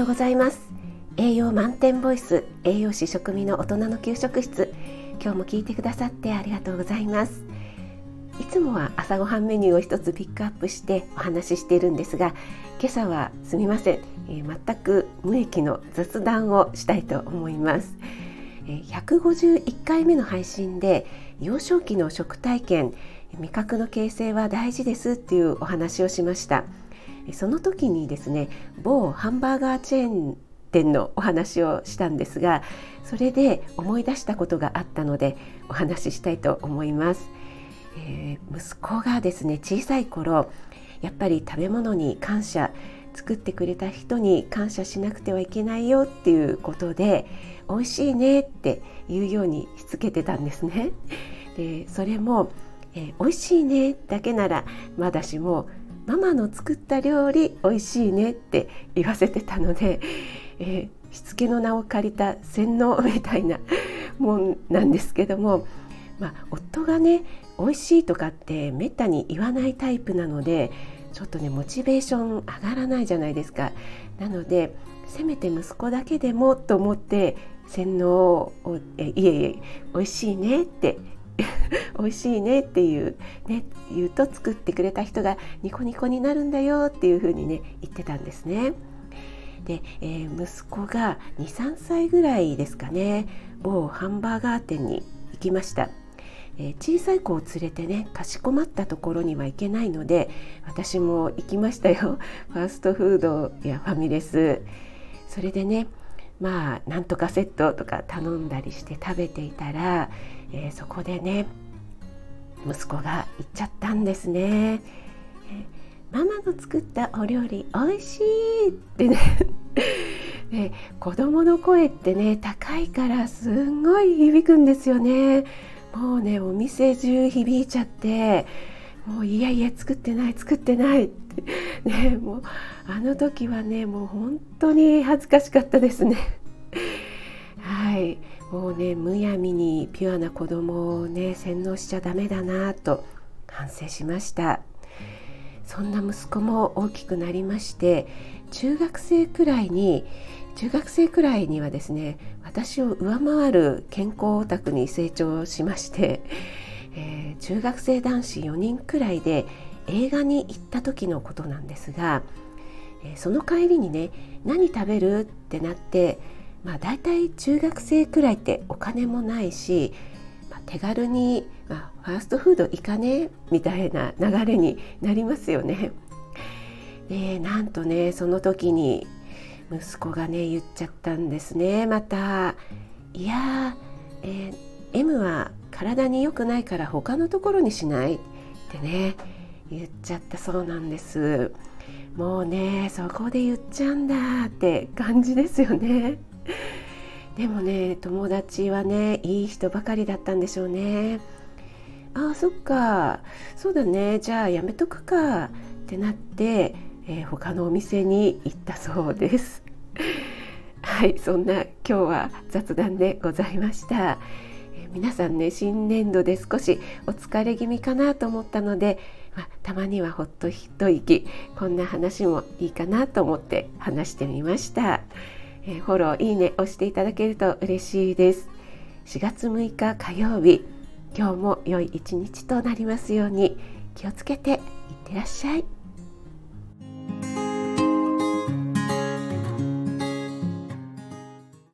ようございます。栄養満点ボイス栄養士食味の大人の給食室。今日も聞いてくださってありがとうございます。いつもは朝ごはんメニューを一つピックアップしてお話ししているんですが今朝はすみません、えー、全く無益の雑談をしたいと思います。151回目の配信で幼少期の食体験味覚の形成は大事ですっていうお話をしました。その時にですね某ハンバーガーチェーン店のお話をしたんですがそれで思い出したことがあったのでお話ししたいと思います、えー、息子がですね小さい頃やっぱり食べ物に感謝作ってくれた人に感謝しなくてはいけないよっていうことで美味しいねって言うようにしつけてたんですね。でそれも、えー、美味しいねだけならまだしもママの作った料理美味しいねって言わせてたので、えー、しつけの名を借りた洗脳みたいなもんなんですけども、まあ、夫がね美味しいとかってめったに言わないタイプなのでちょっとねモチベーション上がらないじゃないですか。なのでせめて息子だけでもと思って洗脳をえいえいえ美味しいねって美味しいねっていう、ね、言うと作ってくれた人がニコニコになるんだよっていうふうにね言ってたんですね。で、えー、息子が23歳ぐらいですかね某ハンバーガー店に行きました。え、小さい子を連れてねかしこまったところには行けないので私も行きましたよ ファーストフードやファミレスそれでねまあなんとかセットとか頼んだりして食べていたら、えー、そこでね息子が言っちゃったんですね。ママの作ったお料理おいしいってね。で 子供の声ってね高いからすんごい響くんですよね。もうねお店中響いちゃってもういやいや作ってない作ってないって。ねもうあの時はねもう本当に恥ずかしかったですね。もうねむやみにピュアな子供をね洗脳しちゃダメだなと反省しました。そんな息子も大きくなりまして中学生くらいに中学生くらいにはですね私を上回る健康オタクに成長しまして、えー、中学生男子4人くらいで映画に行った時のことなんですが、えー、その帰りにね何食べるってなってまあ大体中学生くらいってお金もないし、まあ、手軽に、まあ、ファーストフード行かねみたいな流れになりますよね。でなんとねその時に息子がね言っちゃったんですねまた「いやえー、M は体に良くないから他のところにしない」ってね言っちゃったそうなんです。もうねそこで言っちゃうんだって感じですよね。でもね友達はねいい人ばかりだったんでしょうね。ああそっかそうだねじゃあやめとくかってなって、えー、他のお店に行ったそうです。はいそんな今日は雑談でございました。えー、皆さんね新年度で少しお疲れ気味かなと思ったので、まあ、たまにはほっと一息こんな話もいいかなと思って話してみました。えー、フォローいいね押していただけると嬉しいです。4月6日火曜日今日も良い一日となりますように気をつけていってらっしゃい。